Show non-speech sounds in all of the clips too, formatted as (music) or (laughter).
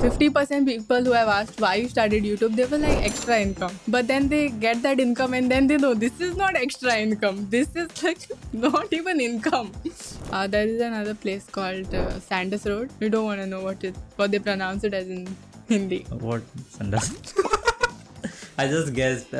50% people who have asked why you started YouTube, they were like extra income. But then they get that income and then they know this is not extra income. This is like (laughs) not even income. (laughs) Uh, there is another place called uh, Sandus Road. You don't want to know what it what they pronounce it as in Hindi. What Sandas? (laughs) I just guessed.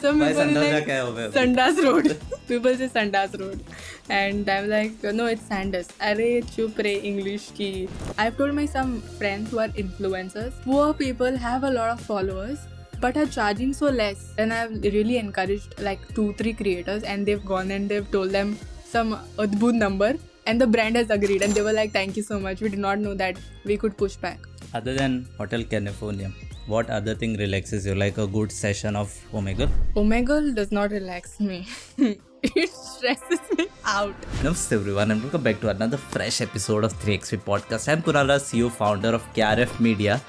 Some Why people are Sandas like क्या हो गया? Sandas Road. people say Sandas Road. And I'm like, no, it's Sandus. Arey, chup re English ki. I've told my some friends who are influencers. Poor people have a lot of followers but are charging so less. And I've really encouraged like two, three creators and they've gone and they've told them some adbud number and the brand has agreed and they were like, thank you so much. We did not know that we could push back. Other than Hotel California, what other thing relaxes you? Like a good session of Omegle? Omegle does not relax me. (laughs) it stresses me out. Namaste everyone and welcome back to another fresh episode of 3XP Podcast. I'm Kunala, CEO, founder of KRF Media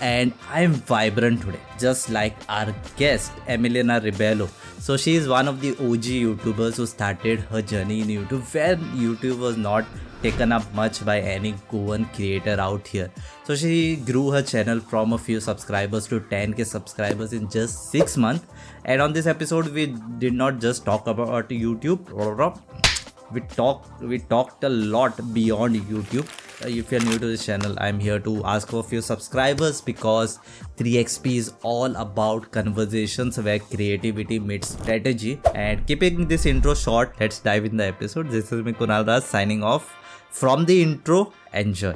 and I'm vibrant today, just like our guest, Emilina Rebello. So she is one of the OG YouTubers who started her journey in YouTube where YouTube was not taken up much by any Goan creator out here. So she grew her channel from a few subscribers to 10k subscribers in just 6 months. And on this episode we did not just talk about YouTube we talked we talked a lot beyond youtube Uh, if you're new to this channel i'm here to ask for a few subscribers because 3xp is all about conversations where creativity meets strategy. And keeping this intro short let's dive in the episode. This is me kunal das signing off from the intro. Enjoy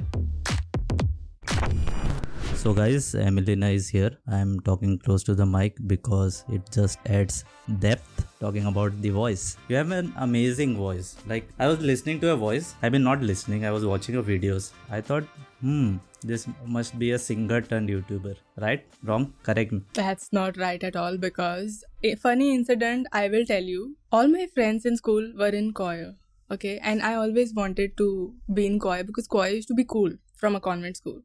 so guys, Emilina is here. I'm talking close to the mic because it just adds depth talking about the voice. You have an amazing voice. Like I was listening to your voice. I mean not listening, I was watching your videos. I thought, hmm, this must be a singer turned YouTuber. Right? Wrong? Correct me. That's not right at all because a funny incident I will tell you. All my friends in school were in choir. Okay, and I always wanted to be in choir because choir used to be cool from a convent school.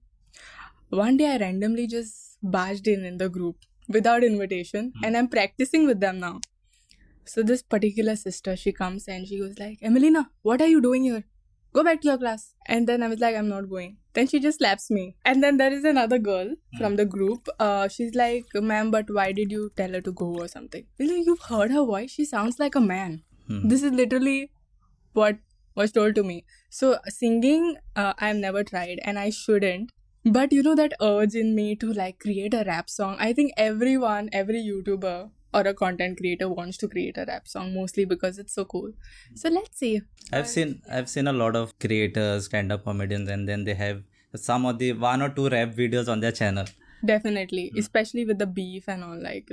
One day I randomly just barged in in the group without invitation and I'm practicing with them now. So this particular sister, she comes and she goes like, Emilina, what are you doing here? Go back to your class. And then I was like, I'm not going. Then she just slaps me. And then there is another girl from the group. Uh, she's like, ma'am, but why did you tell her to go or something? You know, you've heard her voice. She sounds like a man. Hmm. This is literally what was told to me. So singing, uh, I've never tried and I shouldn't. But you know that urge in me to like create a rap song. I think everyone, every YouTuber or a content creator wants to create a rap song mostly because it's so cool. So let's see. I've seen I've seen a lot of creators, stand-up comedians, and then they have some of the one or two rap videos on their channel. Definitely, hmm. especially with the beef and all. Like,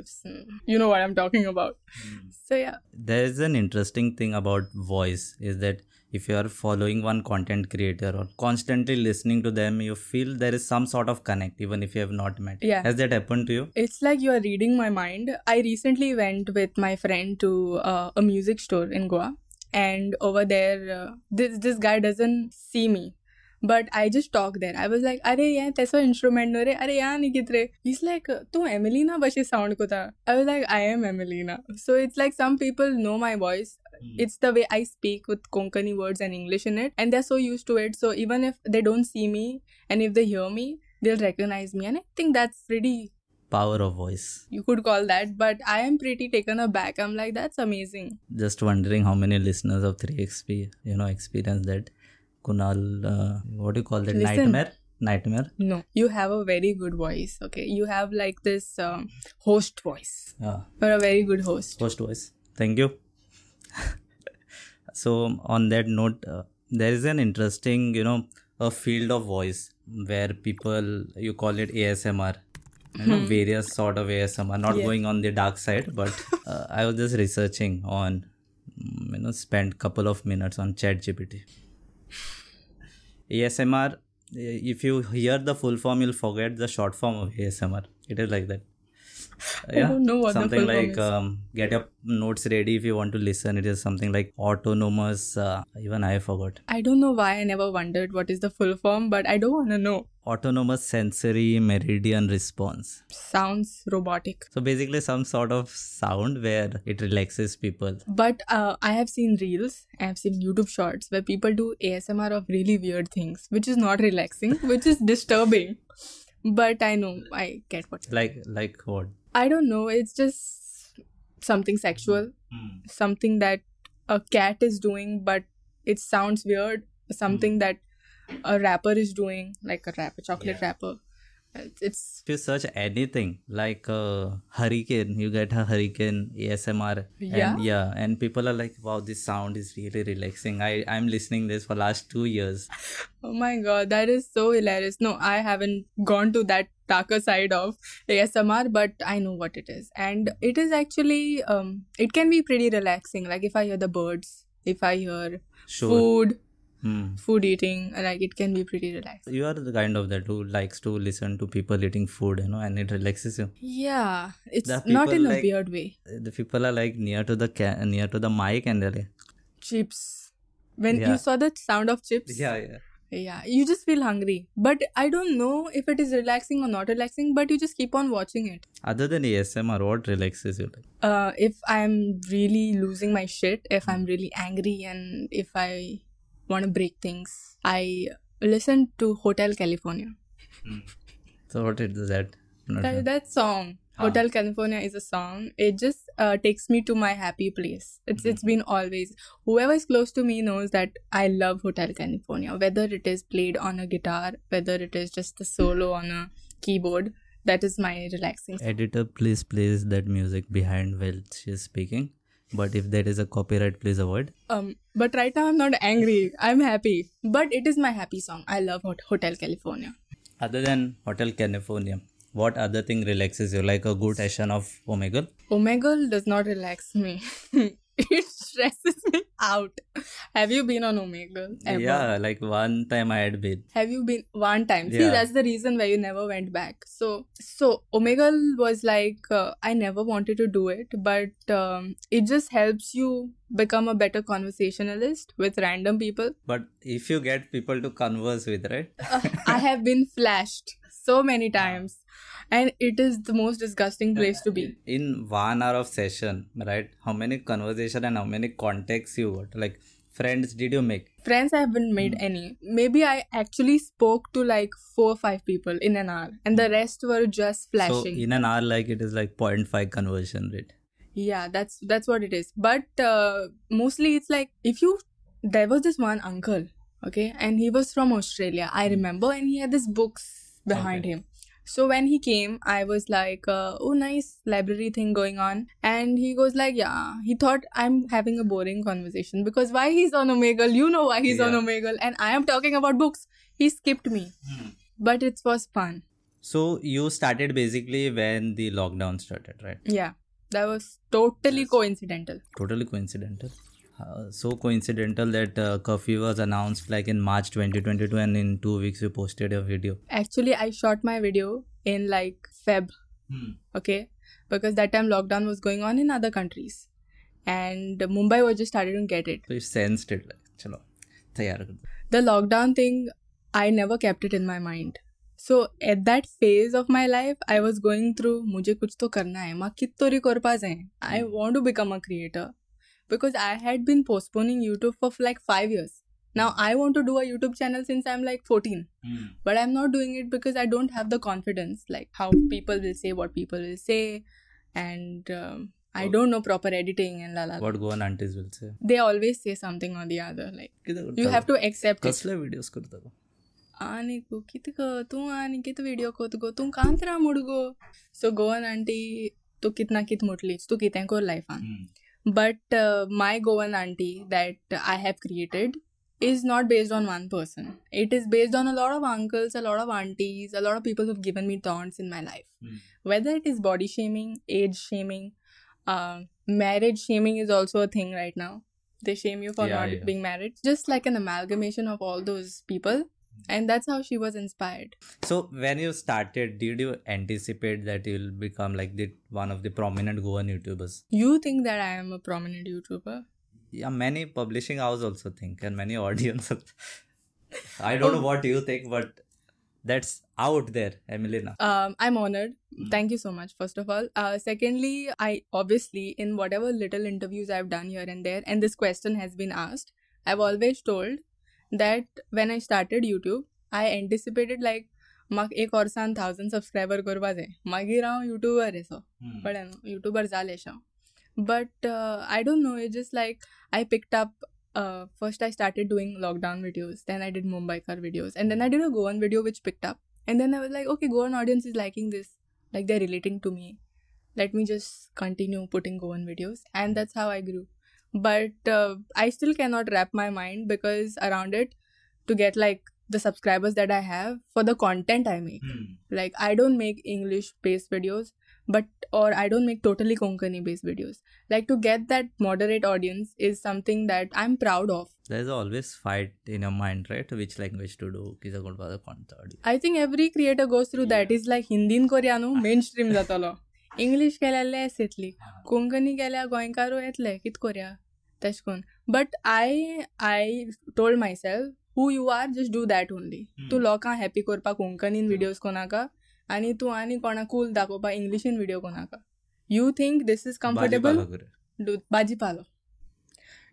you know what I'm talking about. Hmm. So yeah, there is an interesting thing about voice is that if you are following one content creator or constantly listening to them you feel there is some sort of connect even if you have not met. Yeah. Has that happened to you? It's like you are reading my mind. I recently went with my friend to uh, a music store in goa and over there uh, this this guy doesn't see me but I just talk there. I was like, अरे यार instrument no रे अरे he's like तू एमिलीना sound को I was like I am Emilina so it's like some people know my voice it's the way I speak with Konkani words and English in it, and they're so used to it. So even if they don't see me, and if they hear me, they'll recognize me, and I think that's pretty power of voice. you could call that. But i am pretty taken aback. I'm like that's amazing. Just wondering how many listeners of 3xp you know experience that kunal uh, what do you call that? Listen. nightmare? Nightmare? No. You have a very good voice okay? You have like this um, host voice. Yeah. You're a very good host. Host voice. Thank you (laughs) so on that note uh, there is an interesting you know a field of voice where people you call it asmr you know various sort of asmr not Yeah. going on the dark side but uh, (laughs) i was just researching on mm, you know spent couple of minutes on chat gpt asmr if you hear the full form you'll forget the short form of asmr it is like that (laughs) yeah don't know what something like um, get your notes ready if you want to listen it is something like autonomous uh, even i forgot I don't know why I never wondered what is the full form, but I don't want to know. autonomous sensory meridian response Sounds robotic. so basically some sort of sound where it relaxes people But uh, I have seen reels, I have seen YouTube shorts where people do ASMR of really weird things, which is not relaxing, which is disturbing. (laughs) But I know, I get what. like like what I don't know, it's just something sexual, hmm. something that a cat is doing, but it sounds weird, something hmm. that a rapper is doing, like a rapper, chocolate Yeah. rapper. It's, if you search anything like uh, hurricane you get a hurricane asmr Yeah? and yeah and people are like wow this sound is really relaxing i i'm listening this for last two years (laughs) Oh my god, that is so hilarious. No, I haven't gone to that darker side of ASMR, but I know what it is. And it is actually um it can be pretty relaxing. Like if I hear the birds, if I hear sure food, Hmm. food eating, like it can be pretty relaxing. you are the kind of that who likes to listen to people eating food you know and it relaxes you Yeah. It's not in a weird way. the people are like near to the ca- near to the mic and they're like Chips. When Yeah. you saw the sound of chips, yeah yeah yeah, you just feel hungry. But I don't know if it is relaxing or not relaxing, but you just keep on watching it. other than asmr what relaxes you like uh, if I'm really losing my shit, if I'm really angry, and if I want to break things, I listen to Hotel California. so what is that Not That, sure. that song, Huh. Hotel California, is a song. It just uh, takes me to my happy place. It's it's been always. Whoever is close to me knows that I love Hotel California. Whether it is played on a guitar, whether it is just a solo on a keyboard, that is my relaxing. editor please place that music behind while she's speaking but if there is a copyright please avoid Um, but right now I'm not angry. I'm happy. But it is my happy song. I love Hotel California. other than hotel california what other thing relaxes you like a good session of omegle Omegle does not relax me. (laughs) (laughs) it stresses me out. Have you been on Omegle? Ever? yeah like one time i had been Have you been one time? See, that's the reason why you never went back. So, so Omegle was like uh, I never wanted to do it, but um, it just helps you become a better conversationalist with random people. but if you get people to converse with right Uh, I (laughs) have been flashed so many times, and it is the most disgusting place to be. in one hour of session right how many conversation and how many contacts you got like friends did you make Friends, I haven't made hmm. any. Maybe I actually spoke to like four or five people in an hour, and the hmm. rest were just flashing so in an hour like it is like 0.5 conversion rate yeah, that's that's what it is. But uh, mostly, it's like if you there was this one uncle, okay, and he was from Australia. I hmm. remember, and he had this books behind Okay. him. So when he came, I was like, uh, "Oh, nice library thing going on," and he goes like, "Yeah." He thought I'm having a boring conversation because why he's on Omegle? You know why he's on Yeah. Omegle, and I am talking about books. He skipped me, but it was fun. so you started basically when the lockdown started right Yeah, that was totally Yes. coincidental. totally coincidental so coincidental that curfew was announced like in March twenty twenty two and in two weeks you posted your video actually I shot my video in like Feb okay because that time lockdown was going on in other countries and Mumbai was just I get it sensated चलो तैयार the lockdown thing I never kept it in my mind so at that phase of my life I was going through मुझे कुछ तो करना है माँ कितो record पास है I want to become a creator because I had been postponing YouTube for like five years. Now I want to do a YouTube channel since I'm like 14. but i'm not doing it because i don't have the confidence like how people will say what people will say and um, i Okay. don't know proper editing and la la la. what go on aunties will say they always say something or the other like किती you करता have to accept it कसले videos करता गो? आणि गो किती ग तू आणि किती व्हिडिओ कोत गो तू कांतरा मुड गो सो गोवन आंटी तू कितना कित मुटलीच तू कितें कोर लायफान but uh, my goan auntie that i have created is not based on one person. It is based on a lot of uncles a lot of aunties a lot of people who've given me taunts in my life. Whether it is body shaming age shaming uh, marriage shaming is also a thing right now. They shame you for Yeah, not yeah. being married. Just like an amalgamation of all those people and that's how she was inspired. So when you started, did you anticipate that you'll become like the one of the prominent Goan YouTubers? you think that i am a prominent youtuber? Yeah, many publishing houses also think, and many (laughs) audiences I don't know what you think, but that's out there, Emilina. um, i'm honored. Thank you so much first of all. Uh, secondly i obviously in whatever little interviews i've done here and there and this question has been asked i've always told that when i started youtube i anticipated like म्हाका एक वर्सान thousand subscriber करपा जाय मागीर हांव YouTuber एसो कळ्ळें न्हू युट्यूबर जालें हांव but I don't know it just like I picked up first I started doing lockdown videos then I deed Mumbaikar videos and then I did a Goan video which picked up and then i was like okay goan audience is liking this like they're relating to me let me just continue putting goan videos and that's how i grew but uh, i still cannot wrap my mind because around it to get like the subscribers that i have for the content i make. Mm. like i don't make english based videos but or i don't make totally konkani based videos. Like to get that moderate audience is something that i'm proud of. There's always fight in your mind right? Which language to do Kisa a good the content i think every creator goes through yeah. that is like hindi in koreano mainstream jatalo English केल्यार less येतली कोंकणी केल्यार गोंयकारू येतले कित कोरया तशें करून but I I told myself who you are just do that only तूं लोकांक हॅपी करपाक कोंकणीन विडियोज कोनाका आनी तूं आनी कोणाक कूल दाखोवपाक इंग्लिशीन video कोनाका you think this is comfortable करूया. do bajipalo.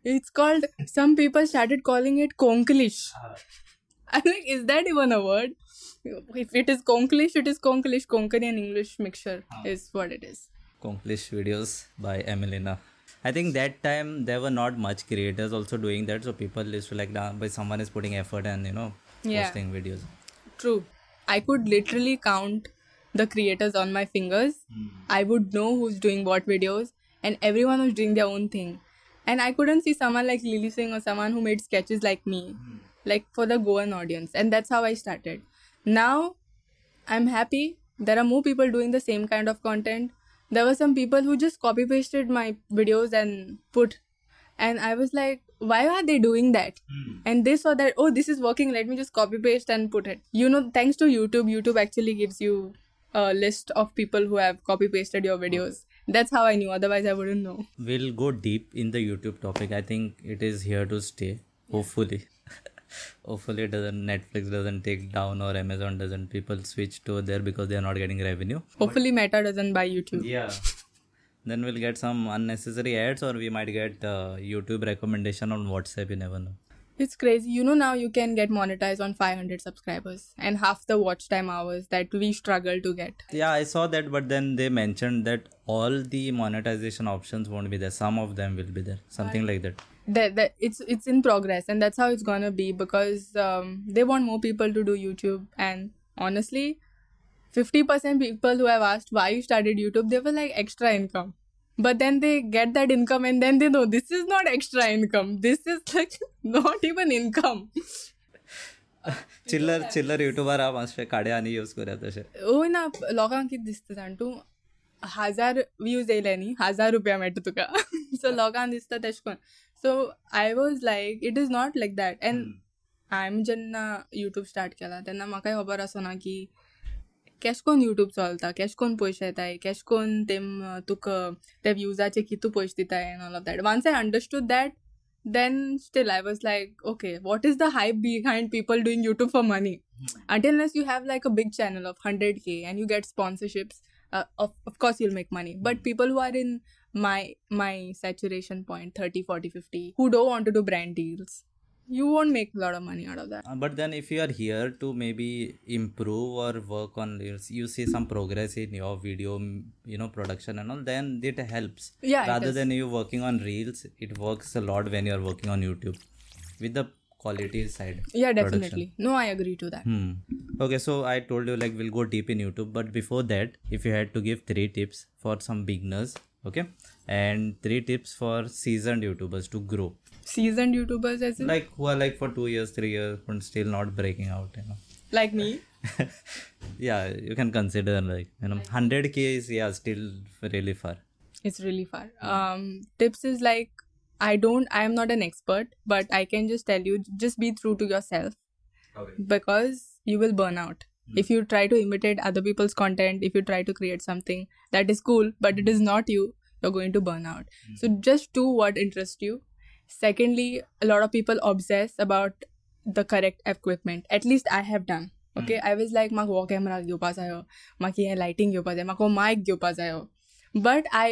It's called. Some people started calling it konklish. I'm like, is that even a word? If it is konklish, it is konklish. Konkani and English mixture is what it is. Konglish videos by Emilina. I think that time there were not much creators also doing that, so people used to like, nah, but someone is putting effort and you know Yeah. posting videos. True. I could literally count the creators on my fingers. Hmm. I would know who's doing what videos, and everyone was doing their own thing. And I couldn't see someone like Lilly Singh or someone who made sketches like me, hmm. Like for the Goan audience. And that's how I started. Now, I'm happy. There are more people doing the same kind of content. There were some people who just copy pasted my videos and put, and I was like, why are they doing that? Hmm. And they saw that, oh, this is working. Let me just copy paste and put it. You know, thanks to YouTube, YouTube actually gives you a list of people who have copy pasted your videos. That's how I knew. Otherwise, I wouldn't know. We'll go deep in the YouTube topic. I think it is here to stay. Hopefully. Hopefully it doesn't Netflix doesn't take down or Amazon doesn't people switch to there because they are not getting revenue. Hopefully, Meta doesn't buy YouTube. Yeah. then we'll get some unnecessary ads or we might get uh, YouTube recommendation on WhatsApp. You never know. It's crazy. You know, now you can get monetized on 500 subscribers and half the watch time hours that we struggle to get. Yeah, I saw that, but then they mentioned that all the monetization options won't be there. Some of them will be there. Something like that That, that it's it's in progress and that's how it's gonna be because um, they want more people to do YouTube and honestly, 50% people who have asked why you started YouTube, they were like extra income. But then they get that income and then they know this is not extra income. This is like (laughs) not even income. चिल्लर चिल्लर YouTuber हा मातशे काडे आनी use करूया तशे वय ना लोकांक कितें दिसता जाण तूं हजार व्यूज येयले न्ही हजार रुपया मेळटा तुका सो लोकांक दिसता तशें करून so I was like it is not like that and I मी जेव्हा युट्यूब स्टार्ट केला तेव्हा मला खबर असो ना की कॅश कोण युट्यूब चलता? कॅश कोण पैसे येताय कॅश कोण ते तुक ते व्ह्यूजाचे कितू पैसे दिता and all of that once I understood that then still I was like okay what is the high behind people doing YouTube for money until unless you have like a big channel of hundred K and you get sponsorships of course you'll make money but people who are in my my saturation point 30 40 50 who don't want to do brand deals. You won't make a lot of money out of that. But then if you are here to maybe improve or work on you see some progress in your video you know production and all then it helps. Yeah, rather than you working on reels it works a lot when you are working on youtube with the quality side yeah production. definitely. No i agree to that. Hmm. Okay, so I told you like we'll go deep in YouTube, but before that, if you had to give three tips for some beginners, okay, and three tips for seasoned YouTubers to grow, seasoned youtubers as in? Like who are like for two years, three years, and still not breaking out, you know. like me? (laughs) Yeah, you can consider like you know, hundred k is yeah still really far. it's really far. Um tips is like i don't i am not an expert but i can just tell you just be true to yourself. Because you will burn out Hmm. if you try to imitate other people's content if you try to create something that is cool but it is not you you're going to burn out Hmm. so just do what interests you secondly a lot of people obsess about the correct equipment at least i have done okay i was like माक हो camera घेवपाक जायो माक हे lighting घेवपाक जाय माक हो mic घेवपाक जायो but i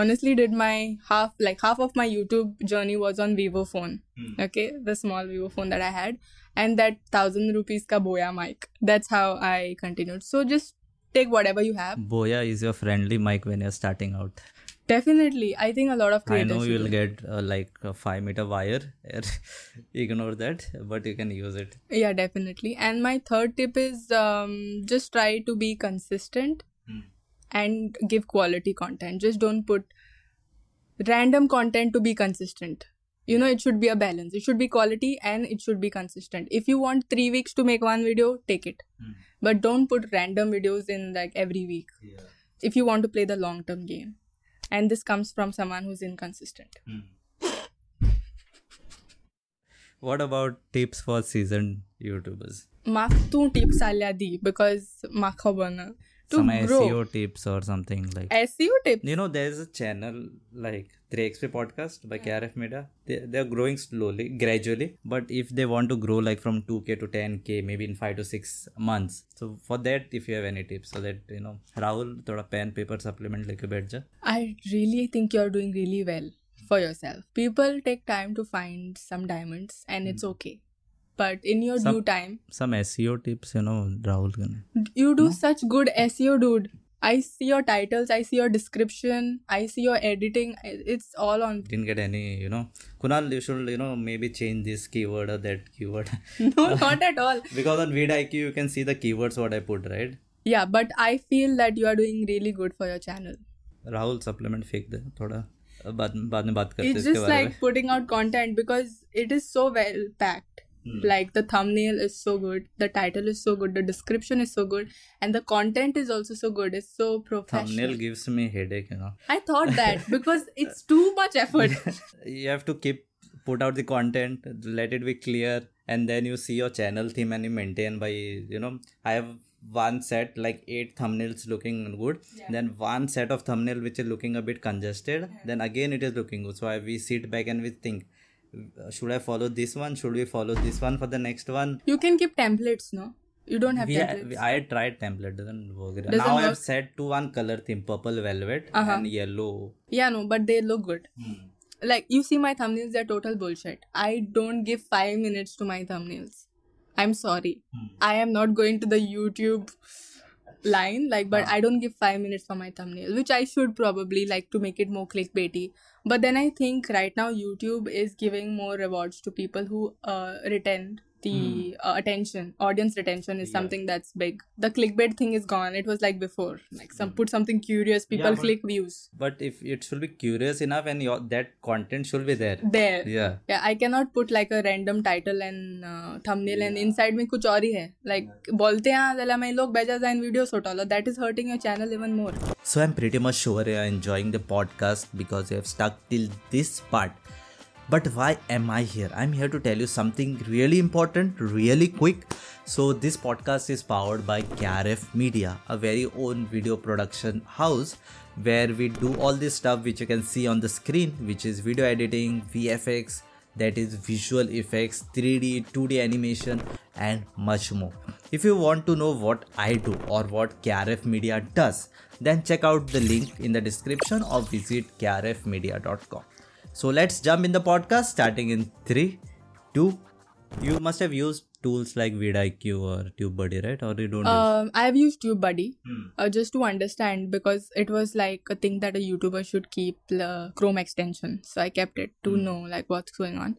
honestly did my half like half of my youtube journey was on vivo phone okay the small vivo phone that i had and that thousand rupees ka boya mic that's how i continued so just take whatever you have Boya is your friendly mic when you're starting out. definitely i think a lot of creators. I know you'll get uh, like a five meter wire. (laughs) Ignore that, but you can use it. yeah definitely and my third tip is um, just try to be consistent Hmm. and give quality content just don't put random content to be consistent you know it should be a balance. It should be quality and it should be consistent. If you want three weeks to make one video take it. Hmm. but don't put random videos in like every week. Yeah. if you want to play the long term game. And this comes from someone who's inconsistent. What about tips for seasoned YouTubers? Mark two tips alya di because mark to Some grow. SEO tips or something like. SEO tips? You know, there's a channel like 3XP podcast by KRF Media. They, they're growing slowly, gradually. But if they want to grow like from 2K to 10K, maybe in 5 to 6 months. So for that, if you have any tips, so that, you know, Rahul, thoda pen, paper, supplement लेके बैठ जा. I really think you're doing really well for yourself. People take time to find some diamonds and it's okay. But in your Some- due time, Some SEO tips, you know, Rahul can. you do such good SEO, dude. I see your titles, I see your description, I see your editing. It's all on. Didn't get any, you know. Kunal, you should, you know, maybe change this keyword or that keyword. (laughs) No, (laughs) not at all. because on VidIQ, you can see the keywords what I put, right? Yeah, but I feel that you are doing really good for your channel. Rahul supplement फेंक दे थोड़ा बाद बाद में बात करते हैं It's इसके just बारे like putting out content because it is so Hmm. Like the thumbnail is so good, the title is so good, the description is so good, and the content is also so good. It's so professional. thumbnail gives me headache you know I thought that (laughs) because it's too much effort. (laughs) you have to keep put out the content let it be clear and then you see your channel theme and you maintain by you know i have one set like eight thumbnails looking good then one set of thumbnail which is looking a bit congested then again it is looking good so I, we sit back and we think should i follow this one should we follow this one for the next one You can keep templates, no? You don't have we, templates. I tried template doesn't work. Doesn't now I've set to one color theme, purple velvet Uh-huh. and yellow. yeah, no, but they look good. Like you see my thumbnails, they're total bullshit. I don't give five minutes to my thumbnails. I'm sorry. Hmm. I am not going to the YouTube line, like, but I don't give five minutes for my thumbnail, which I should probably like to make it more clickbaity. But then I think right now YouTube is giving more rewards to people who uh, retain the mm. uh, attention audience retention is yeah. something that's big. The clickbait thing is gone. It was like before. Like some mm. put something curious people yeah, but, click views. but if it should be curious enough and your that content should be there. There. Yeah. Yeah i cannot put like a random title and uh, thumbnail yeah. and inside me, kuch aur hai. Like yeah. bolte hain zala main log bejazain videos hotala that is hurting your channel even more. So i'm pretty much sure you're enjoying the podcast because you have stuck till this part. But why am I here? I'm here to tell you something really important, really quick. So this podcast is powered by KRF Media, a very own video production house where we do all this stuff which you can see on the screen, which is video editing, VFX, that is visual effects 3d 2d animation and much more if you want to know what i do or what krf media does then check out the link in the description or visit krfmedia.com so let's jump in the podcast starting in 3 2 you must have used tools like vidiq or tubebuddy right or you don't use Um, I have used TubeBuddy Hmm. uh, just to understand because it was like a thing that a YouTuber should keep the Chrome extension. So I kept it to Hmm. know like what's going on.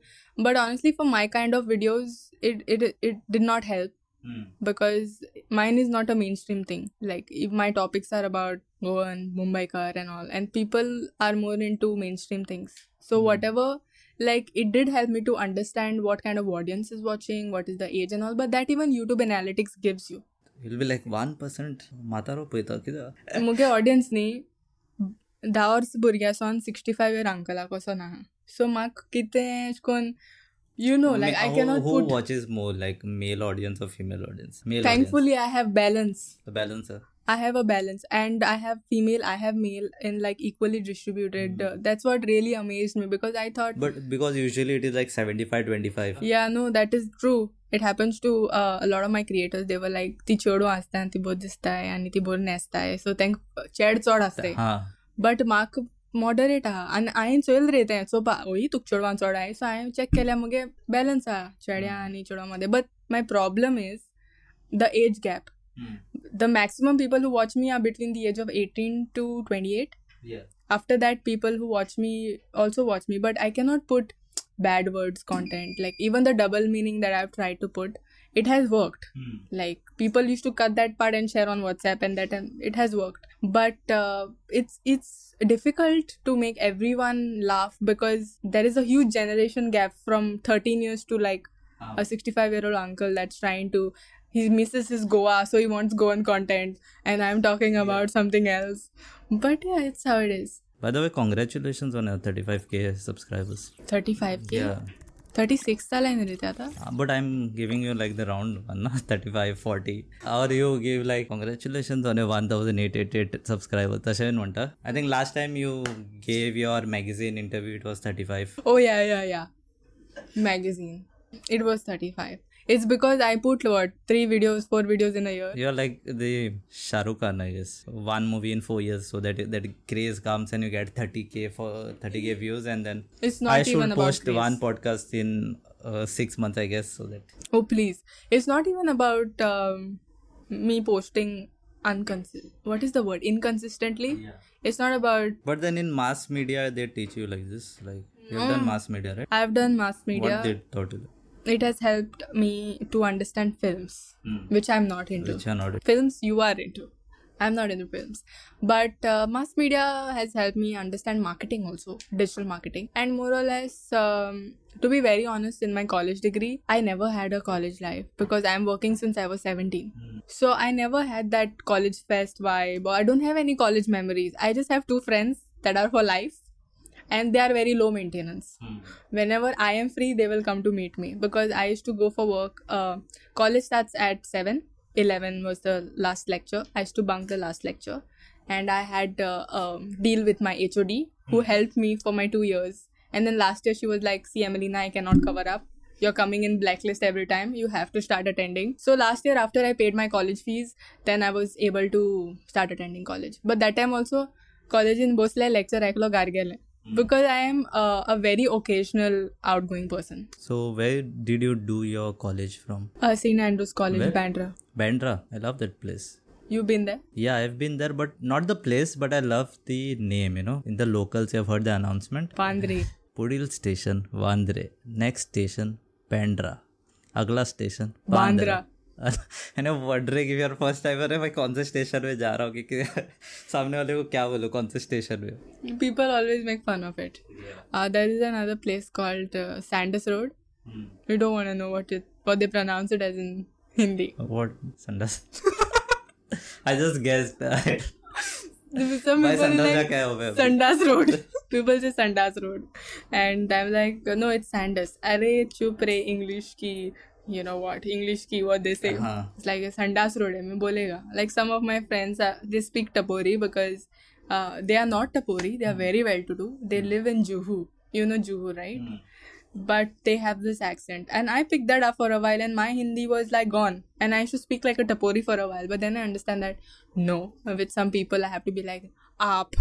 But honestly, for my kind of videos, it it it did not help Hmm. because mine is not a mainstream thing. Like if my topics are about Goan, Mumbaikar and all, and people are more into mainstream things. So hmm. whatever like it did help me to understand what kind of audience is watching, what is the age and all, but that even YouTube analytics gives you. You'll be like one percent म्हातारो पळयता कितें मुगे audience न्ही धा वर्स भुरग्यासून sixty five year अंकला कसो ना सो म्हाका कितें अशें करून You know, like Ma- I who- cannot who put. watches more like male audience or female audience male Thankfully, I have balance. audience. the balancer I have a balance, and I have female, I have male, and like equally distributed. Uh, that's what really amazed me because I thought, Hmm. but because usually it is like 75 25 yeah, no, that is true. It happens to uh, a lot of my creators. They were like, ती चेडू आसता आनी ती bore दिसता आनी ती bore न्हेसता सो तांकां चेड चड आसताय हा बट म्हाका मॉडरेट आहा आनी हांवें चोयल रे तें चोवपा ओय तुका चेडवां चड आहाय सो हांवें चॅक केल्या मगे बॅलन्स आहा चेड्या आनी चेडवां मदें but my problem is the age gap the maximum people who watch me are between the age of 18 to 28 yeah after that people who watch me also watch me but i cannot put bad words content like even the double meaning that i've tried to put it has worked. Like people used to cut that part and share on whatsapp and that and it has worked. But uh, it's it's difficult to make everyone laugh because there is a huge generation gap from 13 years to like a 65 year old uncle that's trying to he misses his goa so he wants goan content and i'm talking about something else. But yeah it's how it is. By the way congratulations on your 35k subscribers. 35k yeah 36 चालाय न्ही रे ते आतां Uh, but I'm giving you like the round one, na? 35, 40. Or you give like congratulations on your 1888 subscribers. तशें म्हणटा I think last time you gave your magazine interview, it was 35. Oh yeah, yeah, yeah. Magazine. It was 35. it's because I put what three videos, four videos in a year. You're like the Shahrukh Khan, I guess. One movie in four years, so that that craze comes and you get 30k for 30k views, and then It's not I even should about post craze. one podcast in uh, six months, I guess, so that Oh please, it's not even about um, me posting unconsistent. What is the word? Inconsistently. It's not about. But then in mass media, they teach you like this. Like you've done mass media, right? I've done mass media. What they taught you? It has helped me to understand films, which I'm not into. Which are not. films you are into. I'm not into films. But uh, mass media has helped me understand marketing also digital marketing. And more or less um, to be very honest in my college degree i never had a college life because i'm working since i was 17 so i never had that college fest vibe or i don't have any college memories. I just have two friends that are for life and they are very low maintenance. Whenever i am free they will come to meet me. Because i used to go for work uh, college starts at 7 11 was the last lecture. I used to bunk the last lecture. And i had uh, um, deal with my hod who helped me for my two years. And then last year she was like see emilina i cannot cover up. You're coming in blacklist every time. You have to start attending. So last year after i paid my college fees then i was able to start attending college. But that time also college in bosle lecture eklo gargele because i am uh, a very occasional outgoing person So where did you do your college from? uh, st andrews college Where? bandra Bandra. I love that place. you've been there Yeah, I've been there, but not the place, but I love the name, you know. In the locals, you've heard the announcement. pandri (laughs) Pudil station, Vandre. Next station, Bandra. Agla station, Bandra. है ना बढ़ रहे कि यार first time अरे भाई कौन से स्टेशन में जा रहा हूँ? क्योंकि सामने वाले को क्या बोलो कौन से स्टेशन में? People always make fun of it there is another place called Sandhurst Road you don't want to know what it what they pronounce it as in Hindi what Sandhurst I just guessed road people hmm. (laughs) (laughs) like Sandas (laughs) Road. people say अरे चुप रे English की you know what English keyword they say uh-huh. it's like a sandas rode eh, mein bolega. Like some of my friends they speak Tapori because uh, they are not Tapori. They are hmm. very well to do. They hmm. live in Juhu. You know Juhu, right? Hmm. But they have this accent, and I picked that up for a while, and my Hindi was like gone, and I used to speak like a Tapori for a while. But then I understand that no, with some people I have to be like aap,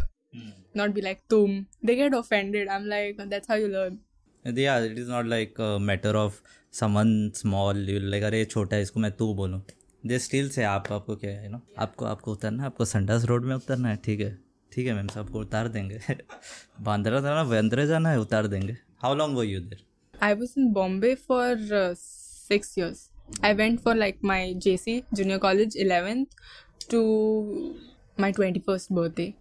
not be like tum. They get offended. I'm like that's how you learn. Yeah it is not like a matter of someone small you like अरे छोटा है इसको मैं तू बोलूँ they still say आप आपको क्या है नो आपको आपको उतरना है आपको संडास रोड में उतरना है ठीक है ठीक है मैम साहब को उतार देंगे बांद्रा जाना बांद्रा जाना है उतार देंगे how long were you there I was in Bombay for uh, six years. I went for like my JC, junior college, 11th to my 21st birthday.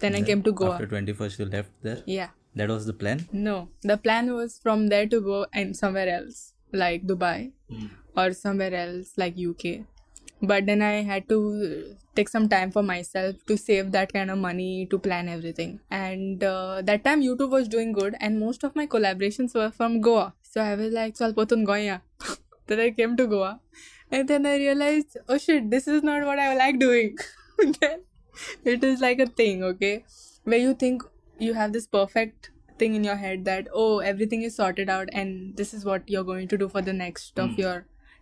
Then I came to Goa. Twenty first you left there Yeah. That was the plan? No. The plan was from there to go and somewhere else, like Dubai mm. or somewhere else, like UK. But then I had to take some time for myself to save that kind of money to plan everything. And uh, that time YouTube was doing good, and most of my collaborations were from Goa. So I was like, Swalpotun Goya. (laughs) then I came to Goa. And then I realized, oh shit, this is not what I like doing. (laughs) then it is like a thing, okay? Where you think, you have this perfect thing in your head that oh everything is sorted out and this is what you're going to do for the next of Mm. your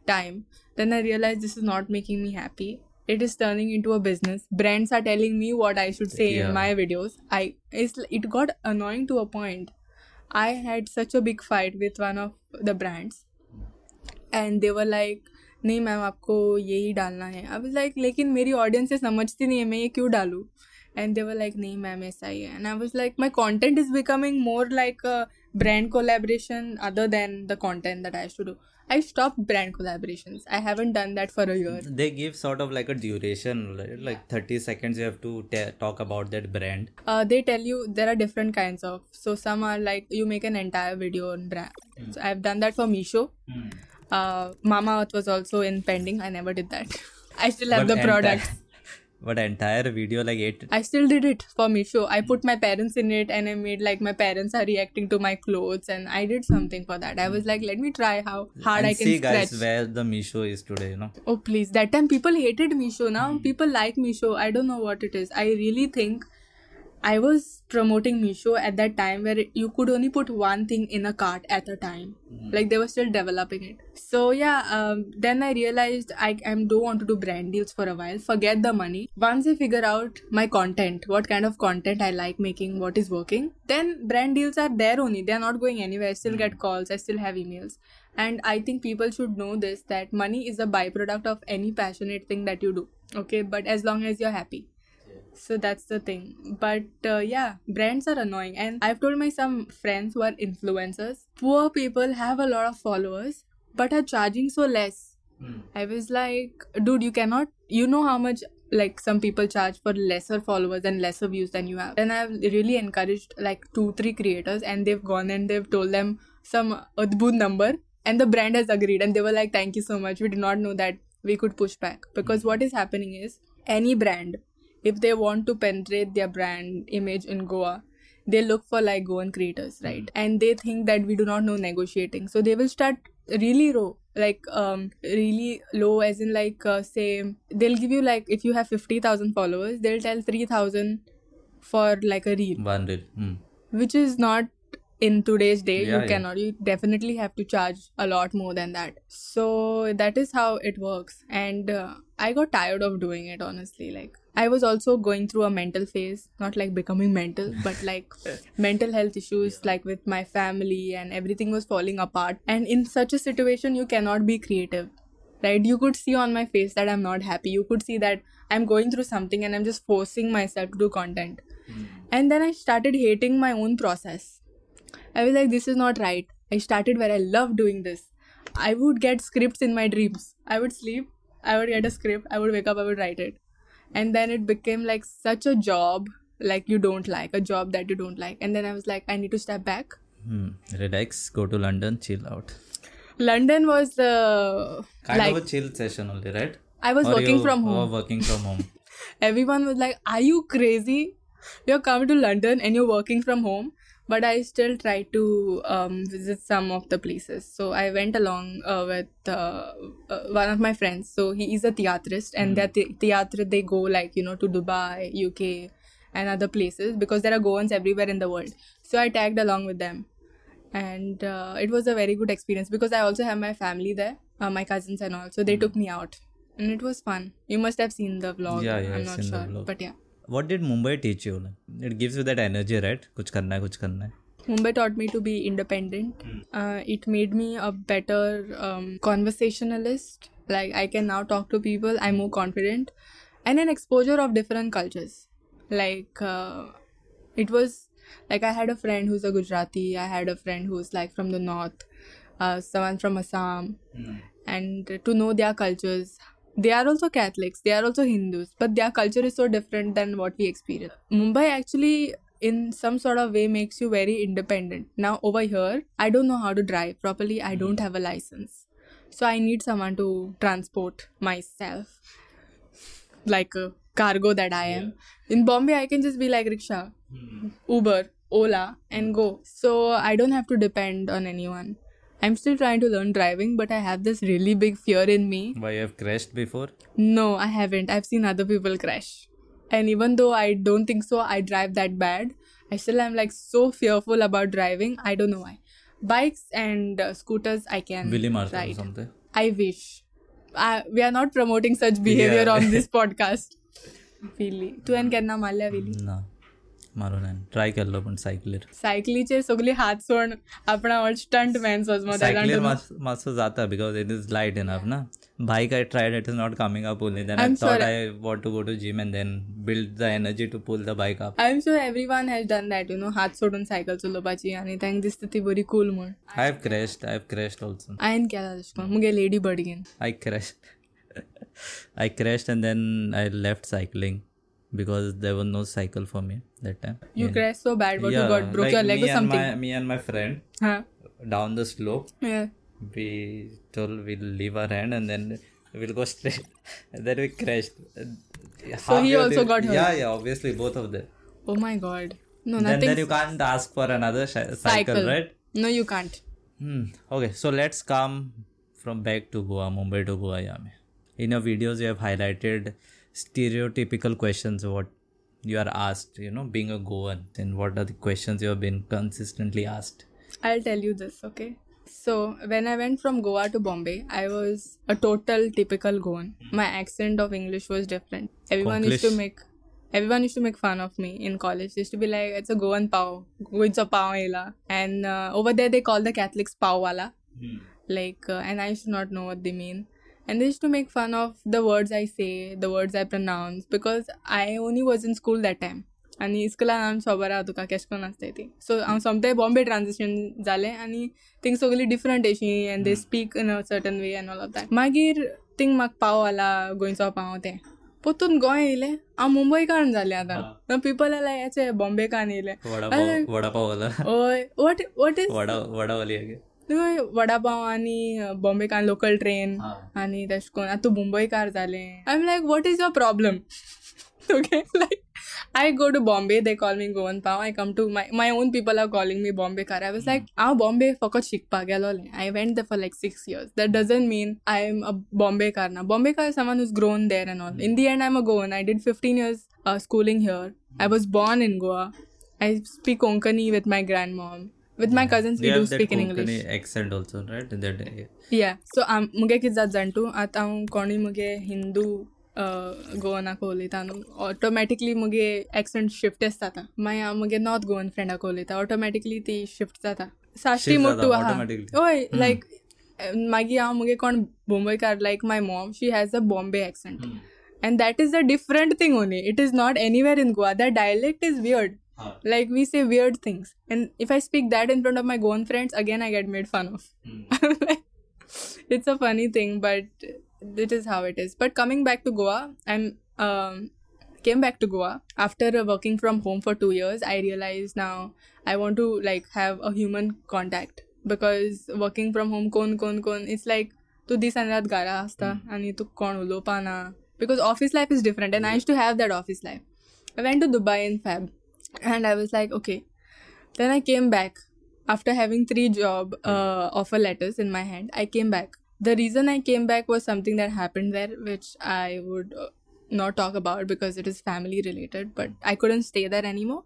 time then i realized this is not making me happy it is turning into a business brands are telling me what i should say Yeah. in my videos i it's, it got annoying to a point i had such a big fight with one of the brands and they were like नहीं ma'am आपको यही डालना है अब like लेकिन मेरी audience से समझती नहीं है मैं ये क्यों डालूँ and they were like name msi and i was like my content is becoming more like a brand collaboration other than the content that i should to do i stopped brand collaborations i haven't done that for a year they give sort of like a duration right? like yeah. 30 seconds you have to talk about that brand uh, they tell you there are different kinds of so some are like you make an entire video on brand mm. so i've done that for meesho mm. uh, Mamaearth was also in pending i never did that (laughs) i still have but the product. But entire video like eight. I still did it for Meesho. I put my parents in it and I made like my parents are reacting to my clothes and I did something for that. I was like, let me try how hard and I can see guys where the Meesho is today, you know. Oh please! That time people hated Meesho. Now hmm. people like Meesho. I don't know what it is. I really think I was promoting Meesho at that time where it- you could only put one thing in a cart at a time. Like they were still developing it. So yeah, um, then I realized I, I don't want to do brand deals for a while. Forget the money. Once I figure out my content, what kind of content I like making, what is working, then brand deals are there only. They are not going anywhere. I still get calls. I still have emails. And I think people should know this that money is a byproduct of any passionate thing that you do. Okay, but as long as you're happy. So that's the thing. But uh, yeah, brands are annoying. And I've told my some friends who are influencers, poor people have a lot of followers but are charging so less. I was like, dude, you cannot, you know how much like some people charge for lesser followers and lesser views than you have. And I've really encouraged like two, three creators and they've gone and they've told them some Udbud number and the brand has agreed and they were like, thank you so much. We did not know that we could push back. Because what is happening is any brand, if they want to penetrate their brand image in Goa, they look for like Goan creators, right? And they think that we do not know negotiating. So they will start really low, like um really low as in like uh, say they'll give you like if you have 50,000 followers, they'll tell 3,000 for like a reel, One reel. Hmm. which is not in today's day Yeah, you yeah. cannot you definitely have to charge a lot more than that. So that is how it works. And uh, i got tired of doing it honestly. Like i was also going through a mental phase not like becoming mental (laughs) but like mental health issues like with my family and everything was falling apart. And in such a situation you cannot be creative right? You could see on my face that i'm not happy. You could see that i'm going through something and i'm just forcing myself to do content. And then i started hating my own process I was like, this is not right. I started where I love doing this. I would get scripts in my dreams. I would sleep, I would get a script, I would wake up, I would write it. And then it became like such a job like you don't like, a job that you don't like. And then I was like, I need to step back. Hmm. Relax, go to London, chill out. London was the Kind like of a chill session only, right? I was Or working you from home. working from home. (laughs) Everyone was like, Are you crazy? You're coming to London and you're working from home. But I still try to um, visit some of the places. So I went along uh, with uh, uh, one of my friends. So he is a theatrist, and that the- theatre they go like you know to Dubai, UK, and other places because there are Goans everywhere in the world. So I tagged along with them, and uh, it was a very good experience because I also have my family there, uh, my cousins and all. So they took me out, and it was fun. You must have seen the vlog. Yeah, yeah, I'm I've not sure, but yeah what did Mumbai teach you? It gives you that energy, right? Kuch karna hai, kuch karna hai. Mumbai taught me to be independent. Hmm. Uh, it made me a better um, conversationalist. Like I can now talk to people. I'm more confident, and an exposure of different cultures. Like uh, it was like I had a friend who's a Gujarati. I had a friend who's like from the north. Uh, someone from Assam, mm. and to know their cultures, they are also Catholics. They are also Hindus, but their culture is so different than what we experience. Mumbai actually in some sort of way makes you very independent. Now over here, I don't know how to drive properly. I hmm. don't have a license. So I need someone to transport myself like a cargo that I am. In Bombay I can just be like rickshaw, hmm. Uber, Ola and hmm. go. So I don't have to depend on anyone. I'm still trying to learn driving, but I have this really big fear in me. Why you have crashed before? No, I haven't. I've seen other people crash. And even though I don't think so, I drive that bad. I still am like so fearful about driving. I don't know why. Bikes and uh, scooters, I can. Willy ride. or something. I wish. I, we are not promoting such behavior yeah. on this (laughs) podcast. Willy. Tu en karna malla, Willy? No. मारून try केल्लो पण सायकलीर सायकलीचे सगळी हात सोड. आपण stunt man's सायकलीर मातसो जाता because it is light enough ना? Bike I try it is not coming up only then I want to go to gym and then build the energy to pull the bike up I am sure done that you know हात सोडून cycle चलोवपाची आणि तँक दिसत ती बरी cool म्हण I have I have crash also हायन मुगे lady बडगेन I crash I crash and then I left cycling because there was no cycle for me that time. You And- crashed so bad, what you got? Broke like your leg or something? My, me and my friend Huh? down the slope, Yeah. we told we'll leave our hand and then we'll go straight. (laughs) then we crashed. So he also got hurt? Yeah, yeah, obviously both of them. Oh my god. No, Then, nothing. then you can't ask for another sh- cycle, right? No, you can't. Hmm. Okay, so let's come from back to Goa, Mumbai to Goa, Yami. In your videos, you have highlighted stereotypical questions what you are asked, you know, being a Goan, and what are the questions you have been consistently asked. I'll tell you this, okay? So, when I went from Goa to Bombay, I was a total typical Goan. My accent of English was different. Everyone used to make everyone used to make fun of me in college. They used to be like, it's a Goan pao. It's a pao ila. And uh, over there, they call the Catholics pao wala. Like, uh, and I used to not know what they mean. And they used to make fun of the words I say, the words I pronounce, because I only was in school that time. आनी इस्कुलान आमी खबर आहा तुका केश कोन्न आसताय ती सो हांव सोमते Bombay transition जालें आनी थिंग सगली डिफरंट अशी and they speak in a certain way and all of that मागीर थिंग म्हाका पाव आला गोंयचो पाव तें. पोतून गोंय येयलें. हांव मुंबयकार जालें आतां. पीपल आला याचे बॉम्बेकार येयलें. वडापाव वडापाव वाला ओय वॉट वॉट इज वडा वडावाली वडा पाव आनी बॉम्बेकार लोकल ट्रेन आनी तेश कोन आतां मुंबयकार जालें I am like what is your problem okay like I go to Bombay, they call me Goan Pav. I come to my my own people are calling me Bombaykar. I was hmm. like, ah, Bombay fakat shikpa galole. I went there for like six years. That doesn't mean I am a Bombay Kar now. Bombaykar is someone who's grown there and all. Hmm. In the end, I'm a Goan. I did 15 years uh, schooling here. I was born in Goa. I speak Konkani with my grandmom. with my cousins we do speak in english. accent also right? That yeah, yeah. so i'm मुगे कितें जात zantu तूं आतां हांव कोणूय मुगे हिंदू गोवनाको उलयता न्हू ऑटोमॅटिकली मुगे एक्सेंट शिफ्ट आसता आतां मागीर हांव मुगे नॉर्थ गोवन फ्रेंडाक उलयता ऑटोमॅटिकली ती शिफ्ट जाता साश्टी मोटू आहा हय लायक मागीर हांव मुगे कोण बोंबयकार like my mom she has a Bombay accent and that is a different thing only it is not anywhere in Goa that dialect is weird weird like we say weird things and if i speak that in front of my goan friends again i get made fun of (laughs) it's a funny thing but it is how it is but coming back to goa i'm um came back to goa after uh, working from home for two years i realized now i want to like have a human contact because working from home kon kon kon it's like तूं दीस आनी रात घरा आसता आनी तूं कोण उलोवपा ना because office life is different and I use to have that office life I went to Dubai in Feb and I was like, okay. Then I came back after having three job uh, offer letters in my hand. I came back. The reason I came back was something that happened there, which I would uh, not talk about because it is family related, but I couldn't stay there anymore.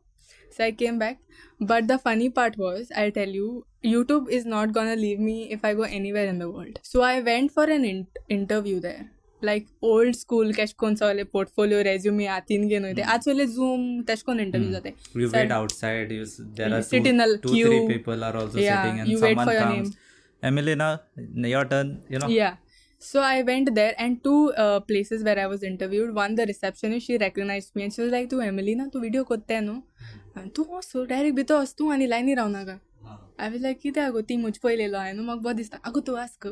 So I came back. But the funny part was, I'll tell you, YouTube is not gonna leave me if I go anywhere in the world. So I went for an in- interview there. Like old school केश कोण सगळे portfolio resume हातीन घेवन वयताय आज सगळे झूम तेश कोण interview जाताय you wait outside you there are sit in a queue people are also sitting and someone comes एमिलिना your turn you know yeah so I went there and two uh, places where I was interviewed. One, the receptionist, she recognized "तू Emily ना? तू video कोत्ते न्हू तू असो direct भितर वस तू आनी लायनी रावनाका हांवें लायक कित्याक गो ती म्हजे पयलेलो हांवें म्हाका बरो दिसता. आगो तूं आसक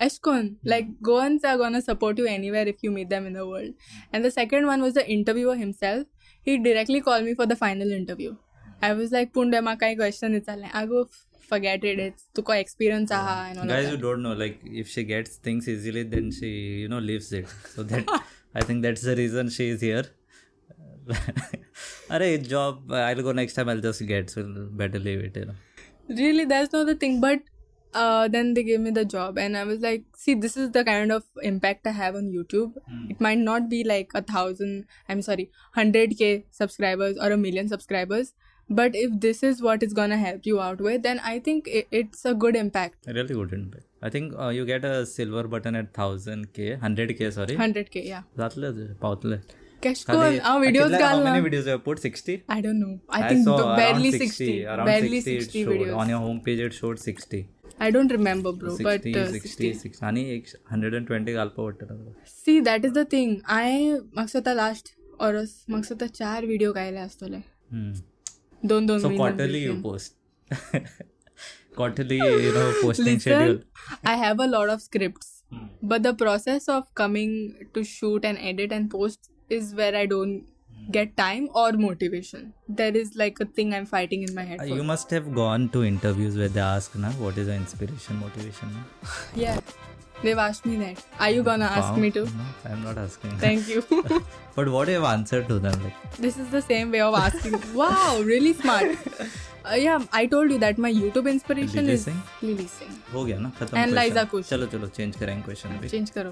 Eshkon. Hmm. Like Goans are gonna support you anywhere if you meet them in the world. Hmm. And the second one was the interviewer himself. He directly called me for the final interview. Hmm. I was like, Punde makai question it's I go forget it. It's tuko experience aha and all Guys who don't know, like if she gets things easily then she, you know, leaves it. So that (laughs) I think that's the reason she is here. (laughs) Array job I'll go next time I'll just get so better leave it, you know. Really, that's not the thing. But uh, then they gave me the job and i was like see this is the kind of impact i have on youtube Hmm. it might not be like a thousand i'm sorry 100k subscribers or a million subscribers but if this is what is gonna help you out with then i think i it's a good impact Really wouldn't be. I think uh, you get a silver button at 1000k, 100k, sorry. 100k yeah जातले पावतले cash call our videos how galna. many videos you have put 60 i don't know i, think saw b- barely around 60, around barely 60, 60, it showed. videos on your homepage it showed 60 I don't remember bro but sixty six आणि एक hundred and twenty घालपा पडटा see that is the thing हांवें म्हाका स्वता last Aurus म्हाका स्वता चार व्हिडियो गायले आसतले दोन दोन quarterly you post quarterly you know posting Listen, schedule i have a lot of scripts mm. but the process of coming to shoot and edit and post is where i don't get time or motivation. There is like a thing I'm fighting in my head. Uh, you must have gone to interviews where they ask na what is the inspiration motivation? Yeah, they've asked me that. Are you gonna ask Wow. me to? no i'm not asking Thank you. but what have you answered to them like this is the same way of asking. wow, really smart. Uh, yeah, I told you that my YouTube inspiration Lily is Singh? Lily Singh. हो गया ना खत्म And question. Liza Kush. चलो चलो change करेंगे question भी Change करो